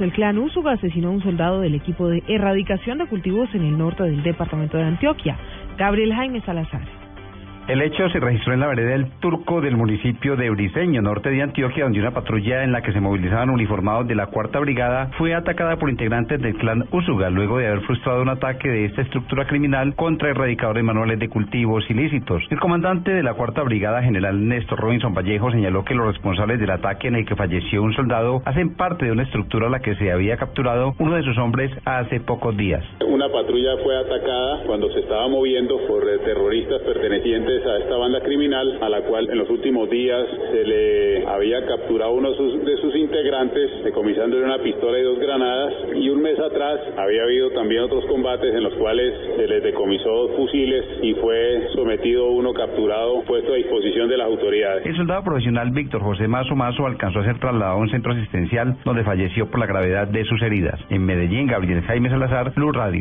El clan Úsuga asesinó a un soldado del equipo de erradicación de cultivos en el norte del departamento de Antioquia, Gabriel Jaime Salazar. El hecho se registró en la vereda del Turco del municipio de Briseño, norte de Antioquia, donde una patrulla en la que se movilizaban uniformados de la Cuarta Brigada fue atacada por integrantes del clan Usuga, luego de haber frustrado un ataque de esta estructura criminal contra erradicadores manuales de cultivos ilícitos. El comandante de la Cuarta Brigada, general Néstor Robinson Vallejo, señaló que los responsables del ataque en el que falleció un soldado hacen parte de una estructura a la que se había capturado uno de sus hombres hace pocos días. Una patrulla fue atacada cuando se estaba moviendo por terroristas pertenecientes a esta banda criminal, a la cual en los últimos días se le había capturado uno de sus, integrantes, decomisándole una pistola y dos granadas, y un mes atrás había habido también otros combates en los cuales se les decomisó dos fusiles y fue sometido uno capturado, puesto a disposición de las autoridades. El soldado profesional Víctor José Mazo Mazo alcanzó a ser trasladado a un centro asistencial donde falleció por la gravedad de sus heridas. En Medellín, Gabriel Jaime Salazar, Blue Radio.